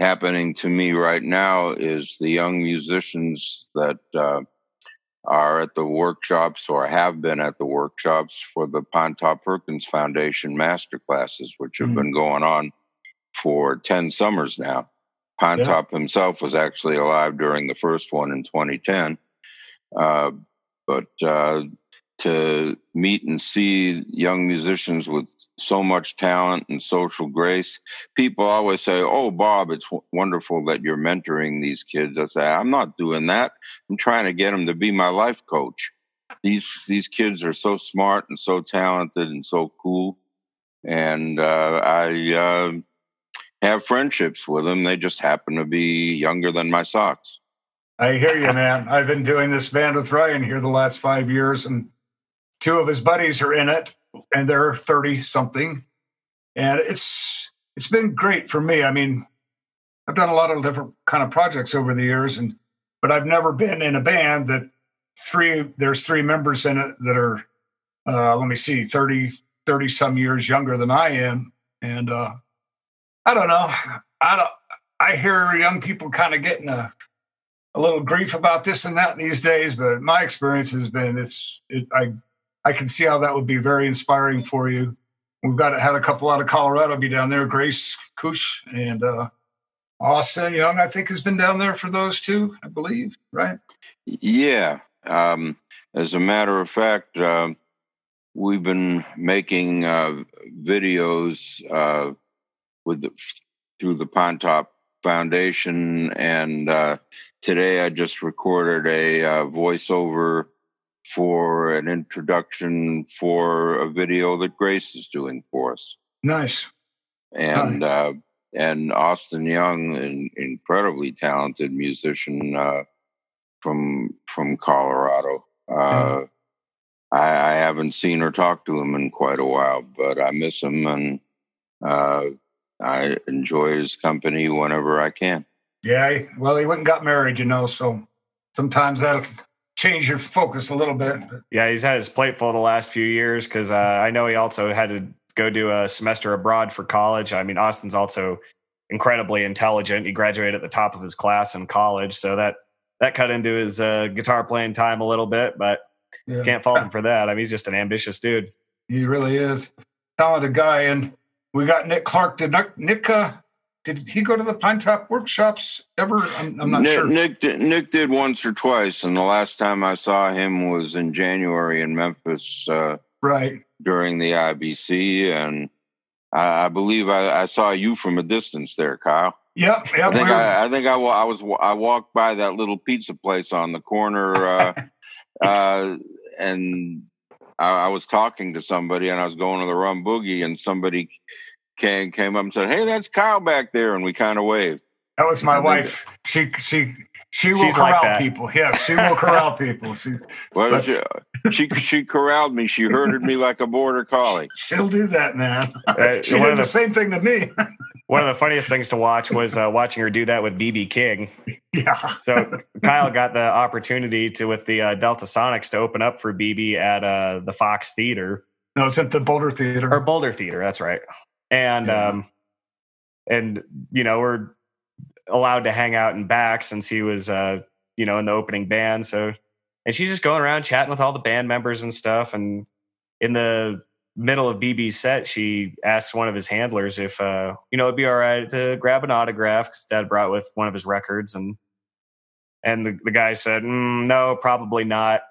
happening to me right now is the young musicians that uh, are at the workshops or have been at the workshops for the Pinetop Perkins Foundation master classes, which have mm-hmm. been going on for 10 summers now. Pine yeah. Himself was actually alive during the first one in 2010. Uh, but uh, to meet and see young musicians with so much talent and social grace. People always say, Oh, Bob, it's w- wonderful that you're mentoring these kids. I say, I'm not doing that. I'm trying to get them to be my life coach. These, these kids are so smart and so talented and so cool. And uh, I uh, have friendships with them. They just happen to be younger than my socks. I hear you, man. I've been doing this band with Ryan here the last five years, and two of his buddies are in it and they're 30 something and it's it's been great for me i mean i've done a lot of different kind of projects over the years and but i've never been in a band that three there's three members in it that are uh let me see 30 30 some years younger than i am and uh i don't know i don't i hear young people kind of getting a a little grief about this and that these days but my experience has been it's it, i I can see how that would be very inspiring for you. We've got had a couple out of Colorado be down there. Grace Kuch and uh, Austin Young, I think, has been down there for those two, I believe, right? Yeah. Um, as a matter of fact, uh, we've been making uh, videos uh, with the, through the Pinetop Foundation, and uh, today I just recorded a uh, voiceover for an introduction for a video that Grace is doing for us. Nice. And nice. Uh, and Austin Young, an incredibly talented musician uh, from from Colorado. Uh, I, I haven't seen or talked to him in quite a while, but I miss him and uh, I enjoy his company whenever I can. Yeah, well, he went and got married, you know, so sometimes that'll change your focus a little bit. Yeah, he's had his plate full the last few years because uh, I know he also had to go do a semester abroad for college. I mean, Austin's also incredibly intelligent. He graduated at the top of his class in college, so that that cut into his uh, guitar playing time a little bit. But yeah, can't fault him for that. I mean, he's just an ambitious dude. he really is talented guy. And we got Nick Clark. Did Nick, Nick uh, did he go to the Pinetop workshops ever? I'm, I'm not Nick, sure. Nick, did- Nick did once or twice, and the last time I saw him was in January in Memphis uh, Right. during the IBC, and I, I believe I, I saw you from a distance there, Kyle. Yep. Yep. I think I, I think I, I was I walked by that little pizza place on the corner, uh, uh, and I, I was talking to somebody, and I was going to the Rum Boogie, and somebody came came up and said, "Hey, that's Kyle back there," and we kind of waved. that was my wife. She she she will She's like corral that. people. Yeah, she will corral people. She Well, she, she she corralled me. She herded me like a border collie. she'll do that, man. Uh, she one, did the the, same thing to me. one of the funniest things to watch was uh, watching her do that with BB King. yeah. So Kyle got the opportunity to with the uh, Delta Sonics to open up for BB at uh, the Fox Theater No, it's at the Boulder Theater. or Boulder Theater. That's right. And Yeah. um, and you know we're allowed to hang out in back since he was uh, you know in the opening band. So and she's just going around chatting with all the band members and stuff. And in the middle of BB's set, she asked one of his handlers if uh, you know it'd be all right to grab an autograph because Dad brought with one of his records and. And the, the guy said, mm, no, probably not.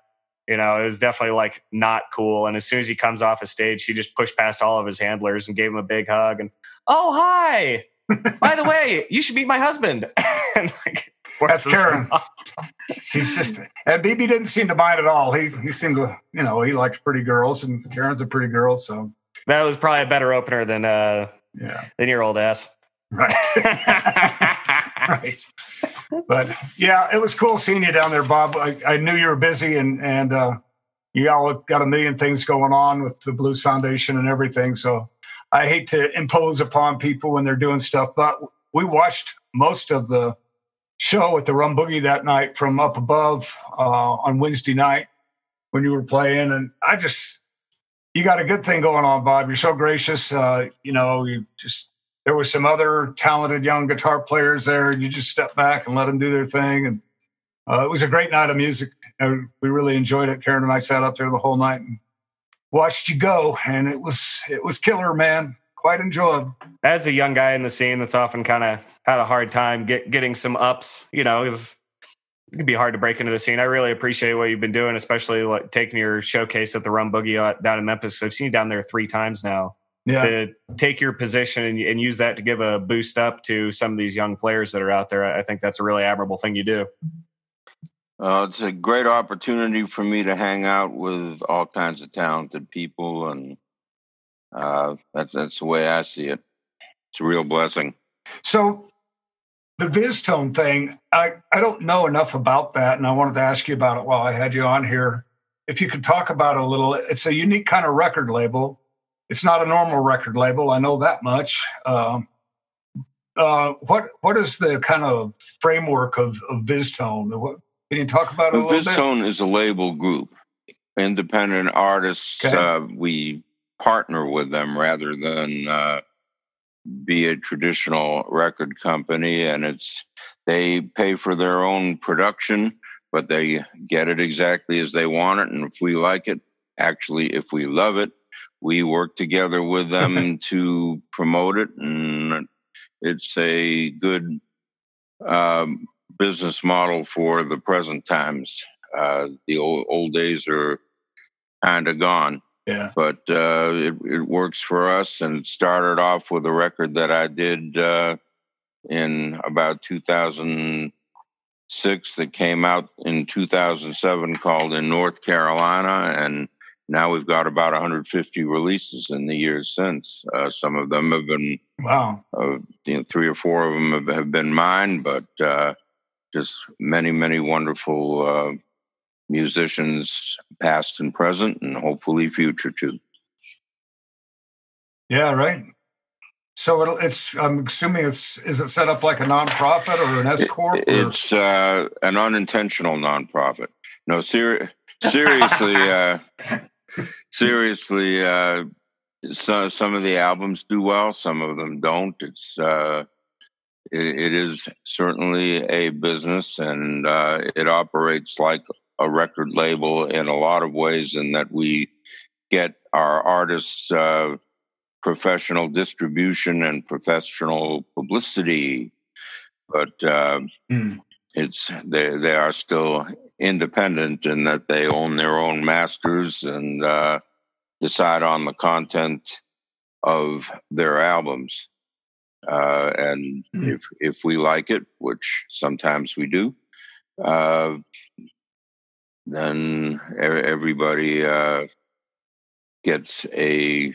You know, it was definitely like not cool. And as soon as he comes off a stage, she just pushed past all of his handlers and gave him a big hug. And oh, hi! By the way, you should meet my husband. and like, That's Karen. She's just and BB didn't seem to mind at all. He he seemed to you know he likes pretty girls and Karen's a pretty girl, so That was probably a better opener than uh yeah, than your old ass. right, right. But yeah, it was cool seeing you down there, Bob. I, I knew you were busy and and uh, you all got a million things going on with the Blues Foundation and everything. So I hate to impose upon people when they're doing stuff, but we watched most of the show at the Rum Boogie that night from up above uh, on Wednesday night when you were playing, and I just you got a good thing going on, Bob. You're so gracious. Uh, you know, you just there were some other talented young guitar players there. You just step back and let them do their thing, and uh, it was a great night of music. Uh, we really enjoyed it. Karen and I sat up there the whole night and watched you go, and it was it was killer, man. Quite enjoyed. As a young guy in the scene that's often kind of had a hard time get, getting some ups, you know, 'cause it can be hard to break into the scene. I really appreciate what you've been doing, especially like taking your showcase at the Rum Boogie out- down in Memphis. I've seen you down there three times now. Yeah, to take your position and, and use that to give a boost up to some of these young players that are out there. I think that's a really admirable thing you do. Uh, it's a great opportunity for me to hang out with all kinds of talented people, and uh, that's that's the way I see it. It's a real blessing. So the VizzTone thing, I, I don't know enough about that, and I wanted to ask you about it while I had you on here. If you could talk about it a little, it's a unique kind of record label. It's not a normal record label. I know that much. Um, uh, what what is the kind of framework of, of VizzTone? What, can you talk about it a little bit? VizzTone is a label group, independent artists. Okay. Uh, we partner with them rather than uh, be a traditional record company, and it's they pay for their own production, but they get it exactly as they want it, and if we like it, actually, if we love it, we work together with them to promote it, and it's a good um, business model for the present times. Uh, the old, old days are kind of gone, Yeah. but uh, it, it works for us. And it started off with a record that I did uh, in about 2006 that came out in 2007 called In North Carolina. And now we've got about 150 releases in the years since. Uh, some of them have been Wow. uh, you know, three or four of them have, have been mine, but uh, just many, many wonderful uh, musicians past and present, and hopefully future too. Yeah, right. So it, it's. I'm assuming it's. Is it set up like a nonprofit or an S corp? or- It's uh, an unintentional nonprofit. No, ser- seriously, uh, seriously. Uh, so, some of the albums do well, some of them don't. It's uh, it, it is certainly a business, and uh, it operates like a record label in a lot of ways, in that we get our artists uh, professional distribution and professional publicity, but. Uh, Hmm. it's they they are still independent in that they own their own masters and uh, decide on the content of their albums. Uh, and Hmm. if if we like it, which sometimes we do, uh, then everybody uh, gets a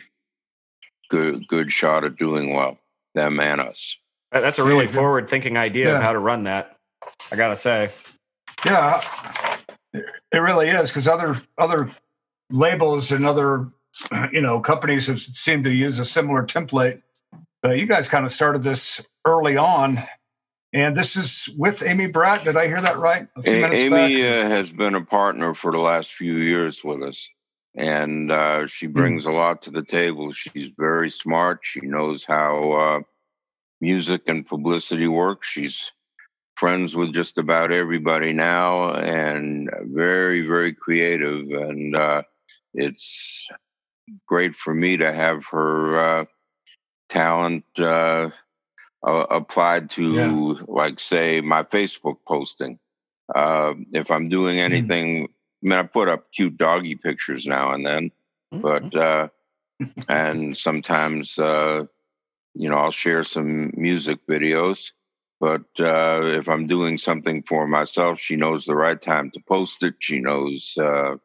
good good shot at doing well. Them and us. That's a really forward thinking idea of how to run that. I gotta say. Yeah, it really is because other other labels and other you know companies have seemed to use a similar template. But you guys kind of started this early on, and this is with Amy Brat. Did I hear that right? A Amy uh, has been a partner for the last few years with us, and uh, Hmm. she brings a lot to the table. She's very smart. She knows how uh, music and publicity work. She's friends with just about everybody now, and very, very creative. And uh, it's great for me to have her uh, talent uh, uh, applied to, Yeah. like, say, my Facebook posting. Uh, if I'm doing anything, I mean, I put up cute doggy pictures now and then, but uh, and sometimes uh, you know I'll share some music videos. But uh, if I'm doing something for myself, she knows the right time to post it. She knows, uh,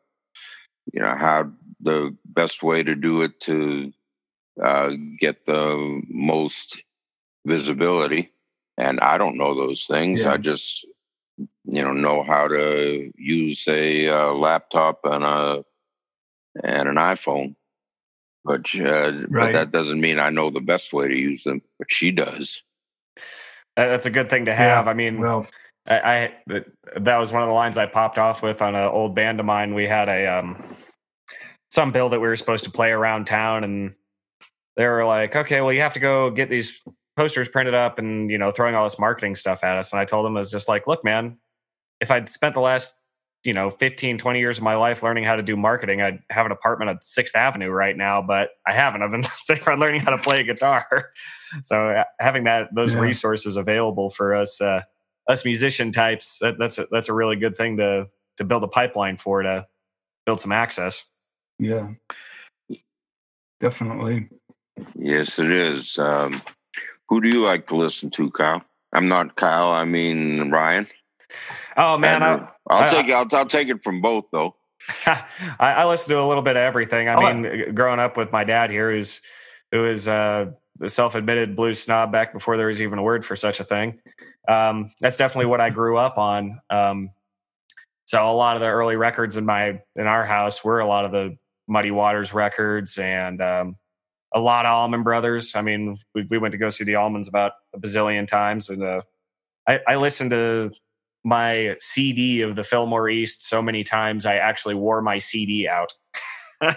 you know, how the best way to do it to uh, get the most visibility. And I don't know those things. Yeah. I just, you know, know how to use a uh, laptop and a and an iPhone. But, uh, but that doesn't mean I know the best way to use them. But she does. That's a good thing to have. I mean, Well, I, I that, that was one of the lines I popped off with on an old band of mine. We had a um some bill that we were supposed to play around town, and they were like, "Okay, well, you have to go get these posters printed up," and you know, throwing all this marketing stuff at us. And I told them, "I was just like, look, man, if I'd spent the last you know 15 20 years of my life learning how to do marketing i'd have an apartment at sixth avenue right now but i haven't i've been sitting around learning how to play a guitar so uh, having that those Yeah. resources available for us uh, us musician types that, that's a, that's a really good thing to to build a pipeline for to build some access yeah, definitely. Yes, it is. Um, who do you like to listen to, Kyle? I'm not Kyle. I mean Ryan. oh man Andrew. I, I'll I- take I'll, I'll take it from both though. I, I listen to a little bit of everything. I Oh, mean, growing up with my dad here, who's who is uh, the self-admitted blues snob back before there was even a word for such a thing. Um, that's definitely what I grew up on. Um, so a lot of the early records in my in our house were a lot of the Muddy Waters records and um, a lot of Allman Brothers. I mean, we, we went to go see the Allmans about a bazillion times, and uh, I, I listened to my CD of the Fillmore East so many times I actually wore my CD out.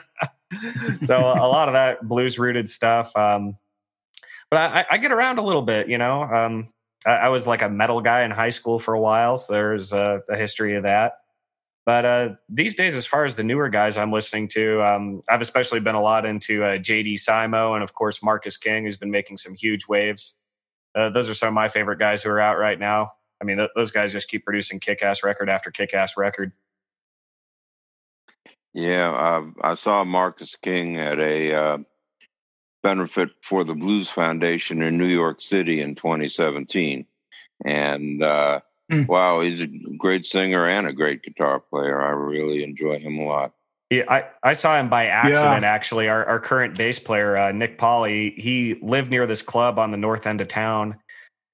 so a lot of that blues rooted stuff. Um, but I, I get around a little bit, you know. Um, I, I was like a metal guy in high school for a while, so there's a, a history of that. But uh, these days, as far as the newer guys I'm listening to, um, I've especially been a lot into uh, JD Simo and, of course, Marcus King, who's been making some huge waves. Uh, those are some of my favorite guys who are out right now. I mean, th- those guys just keep producing kick ass record after kick ass record. Yeah, uh, I saw Marcus King at a uh, benefit for the Blues Foundation in New York City in 2017, and Hmm. wow, he's a great singer and a great guitar player. I really enjoy him a lot. Yeah, I, I saw him by accident. Actually, our, our current bass player uh, Nick Polly, he lived near this club on the north end of town,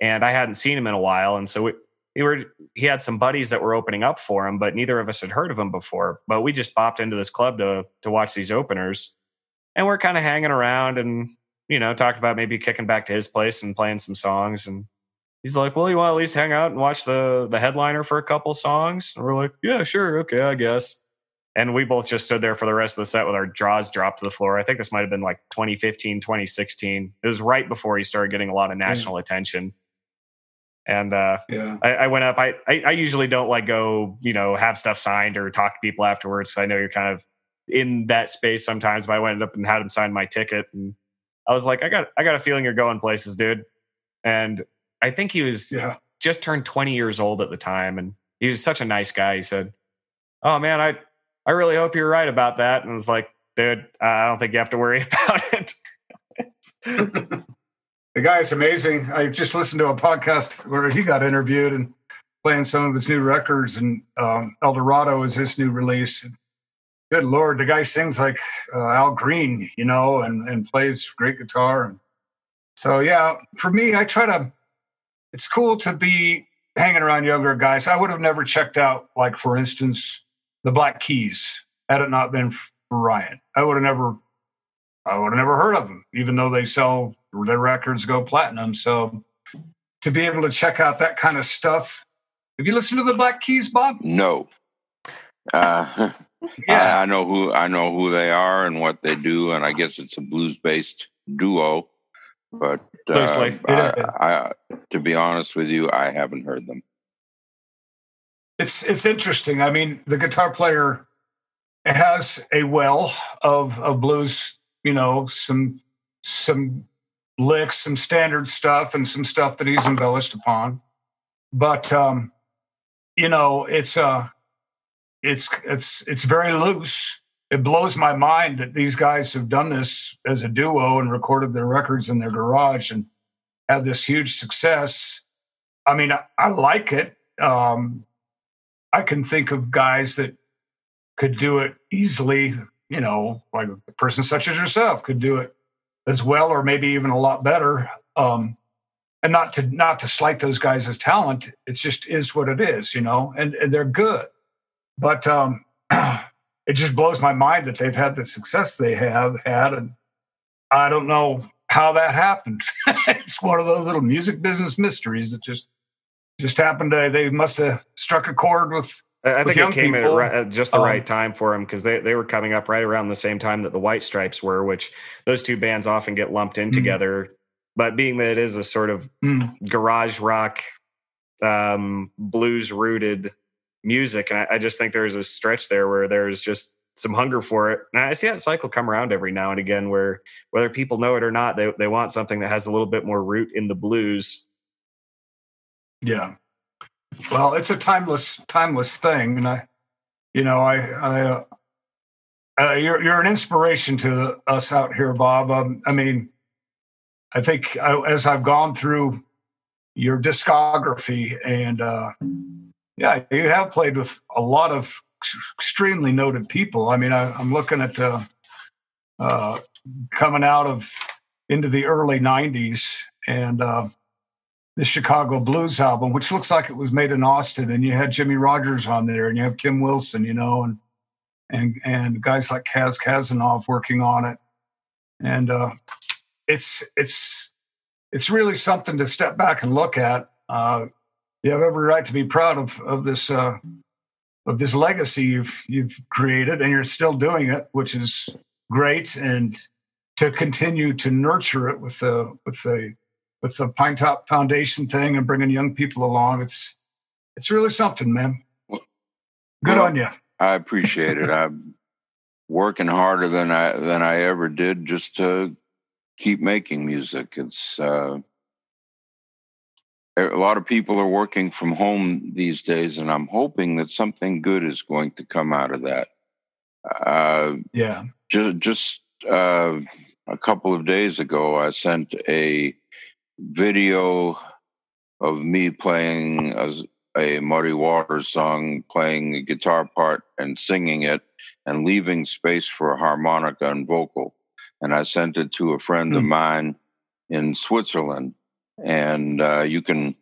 and I hadn't seen him in a while. And so we he were he had some buddies that were opening up for him, but neither of us had heard of him before. But we just bopped into this club to to watch these openers, and we're kind of hanging around and you know talked about maybe kicking back to his place and playing some songs. And he's like, "Well, you want to at least hang out and watch the the headliner for a couple songs?" And we're like, "Yeah, sure, okay, I guess." And we both just stood there for the rest of the set with our jaws dropped to the floor. I think this might have been like 2015, 2016. It was right before he started getting a lot of national attention. And uh, Yeah. I, I went up. I, I I usually don't like go, you know, have stuff signed or talk to people afterwards. I know you're kind of in that space sometimes, but I went up and had him sign my ticket, and I was like, I got I got a feeling you're going places, dude. And I think he was Yeah. just turned 20 years old at the time, and he was such a nice guy. He said, "Oh man, I I really hope you're right about that." And I was like, "Dude, I don't think you have to worry about it." The guy is amazing. I just listened to a podcast where he got interviewed and playing some of his new records, and um, El Dorado is his new release. Good lord, the guy sings like uh, Al Green, you know, and and plays great guitar. And so, yeah, for me, I try to. It's cool to be hanging around younger guys. I would have never checked out, like for instance, the Black Keys had it not been for Ryan. I would have never I would have never heard of them, even though they sell their records go platinum. So to be able to check out that kind of stuff. Have you listened to the Black Keys, Bob? No. Uh, I, I know who I know who they are and what they do, and I guess it's a blues based duo. But uh, I, I, to be honest with you, I haven't heard them. It's it's interesting. I mean, the guitar player has a well of of blues, you know, some some licks, some standard stuff, and some stuff that he's embellished upon. But um, you know, it's uh it's it's it's very loose. It blows my mind that these guys have done this as a duo and recorded their records in their garage and had this huge success. I mean, I, I like it. Um, I can think of guys that could do it easily, you know, like a person such as yourself could do it as well, or maybe even a lot better. Um, and not to not to slight those guys as talent, it just is what it is, you know, and, and they're good. But um, it just blows my mind that they've had the success they have had, and I don't know how that happened. it's one of those little music business mysteries that just just happened to they must have struck a chord with I I With think it came at, people, at just the um, right time for them because they, they were coming up right around the same time that the White Stripes were, which those two bands often get lumped in Mhm. together. But being that it is a sort of Mm, garage rock, um, blues rooted music, and I, I just think there's a stretch there where there's just some hunger for it. And I see that cycle come around every now and again, where whether people know it or not, they they want something that has a little bit more root in the blues. yeah. Well, it's a timeless timeless thing, and I, you know, I I. Uh, uh, you're you're an inspiration to us out here, Bob. Um, I mean, I think I, as I've gone through your discography, and uh, yeah, you have played with a lot of extremely noted people. I mean, I, I'm looking at uh, uh, coming out of into the early '90s, and uh, the Chicago Blues album, which looks like it was made in Austin, and you had Jimmy Rogers on there, and you have Kim Wilson, you know, and and and guys like Kaz Kazanoff working on it, and uh, it's it's it's really something to step back and look at. Uh, you have every right to be proud of of this uh, of this legacy you've you've created, and you're still doing it, which is great, and to continue to nurture it with the with the with the Pinetop Foundation thing and bringing young people along. It's it's really something, man. Good Well, on you. I appreciate it. I'm working harder than I than I ever did just to keep making music. It's uh, a lot of people are working from home these days, and I'm hoping that something good is going to come out of that. Uh, Yeah. just just uh, a couple of days ago, I sent a video of me playing a, a Muddy Waters song, playing a guitar part and singing it, and leaving space for harmonica and vocal. And I sent it to a friend of Hmm. mine in Switzerland, and uh, you can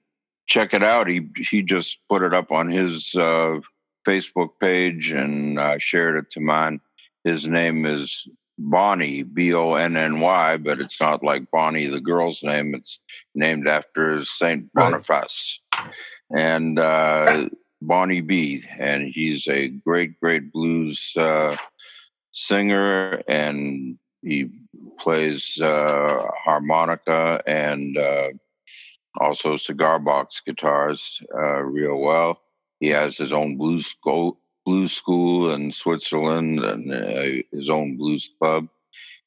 check it out. He he just put it up on his uh, Facebook page and uh, shared it to mine. His name is Bonny B O N N Y, but it's not like Bonnie the girl's name. It's named after Saint Right. Boniface and uh, Bonny B. And he's a great, great blues uh, singer, and he plays uh, harmonica and uh, also cigar box guitars uh, real well. He has his own blues school, blues school in Switzerland and uh, his own blues club.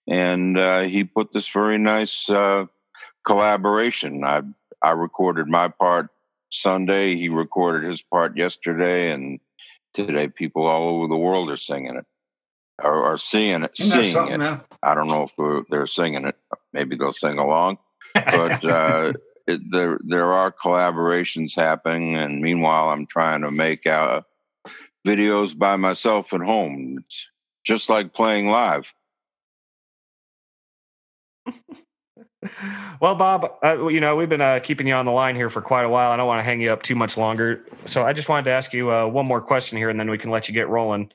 And uh, he put this very nice uh, collaboration. I I recorded my part Sunday. He recorded his part yesterday, and today people all over the world are singing it, or are seeing it, seeing it. man? I don't know if they're, they're singing it. Maybe they'll sing along, but uh, it, there there are collaborations happening. And meanwhile, I'm trying to make uh, videos by myself at home. It's just like playing live. Well, Bob, uh, you know we've been uh, keeping you on the line here for quite a while. I don't want to hang you up too much longer, so I just wanted to ask you uh, one more question here, and then we can let you get rolling.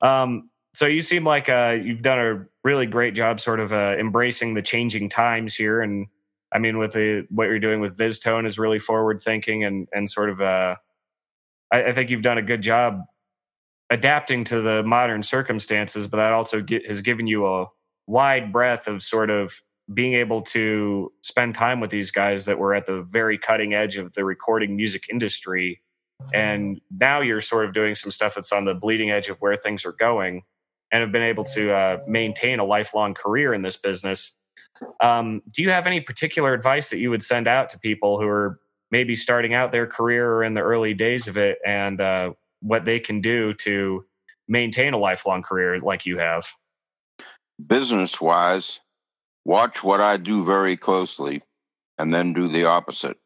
Um, so you seem like uh, you've done a really great job, sort of uh, embracing the changing times here, and I mean, with the what you're doing with VizzTone is really forward thinking, and and sort of, uh, I, I think you've done a good job adapting to the modern circumstances, but that also get, has given you a wide breadth of sort of being able to spend time with these guys that were at the very cutting edge of the recording music industry. And now you're sort of doing some stuff that's on the bleeding edge of where things are going and have been able to uh, maintain a lifelong career in this business um, do you have any particular advice that you would send out to people who are maybe starting out their career or in the early days of it and uh, what they can do to maintain a lifelong career like you have Business wise, watch what I do very closely, and then do the opposite.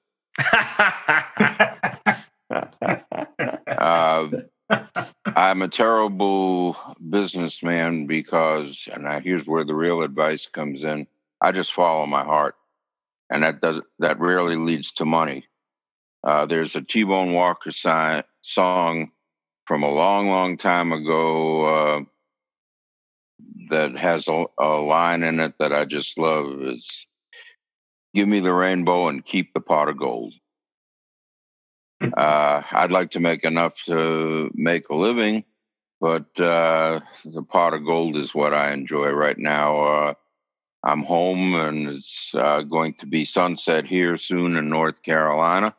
Uh, I'm a terrible businessman because, and I, here's where the real advice comes in. I just follow my heart, and that does that rarely leads to money. Uh, there's a T-Bone Walker si- song from a long, long time ago uh, that has a, a line in it that I just love. It's "Give me the rainbow and keep the pot of gold." uh, I'd like to make enough to make a living, but uh, the pot of gold is what I enjoy right now. Uh, I'm home, and it's uh, going to be sunset here soon in North Carolina.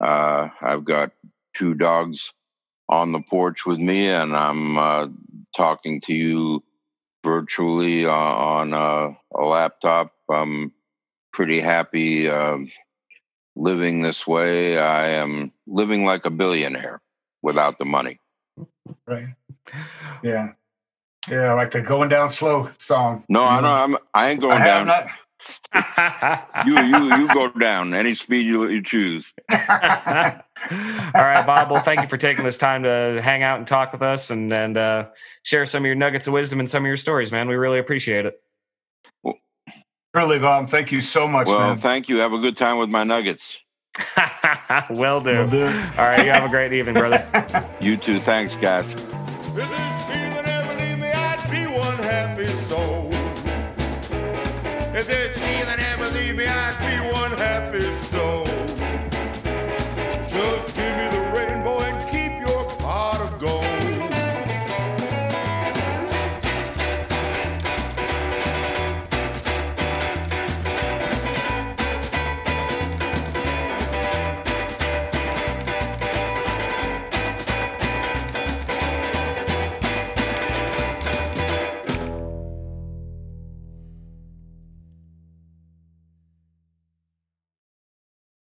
Uh, I've got two dogs on the porch with me, and I'm uh, talking to you virtually uh, on uh, a laptop. I'm pretty happy. um living this way. I am living like a billionaire without the money. Right. Yeah. Yeah, like the going down slow song. No, I know I'm. I ain't going I down. not. You, you, you go down any speed you, you choose. All right, Bob. Well, thank you for taking this time to hang out and talk with us and and uh, share some of your nuggets of wisdom and some of your stories, man. We really appreciate it. Really, Bob. Thank you so much, Well, man. thank you. Have a good time with my nuggets. Will do. Will do. All right, you have a great evening, brother. You too. Thanks, guys.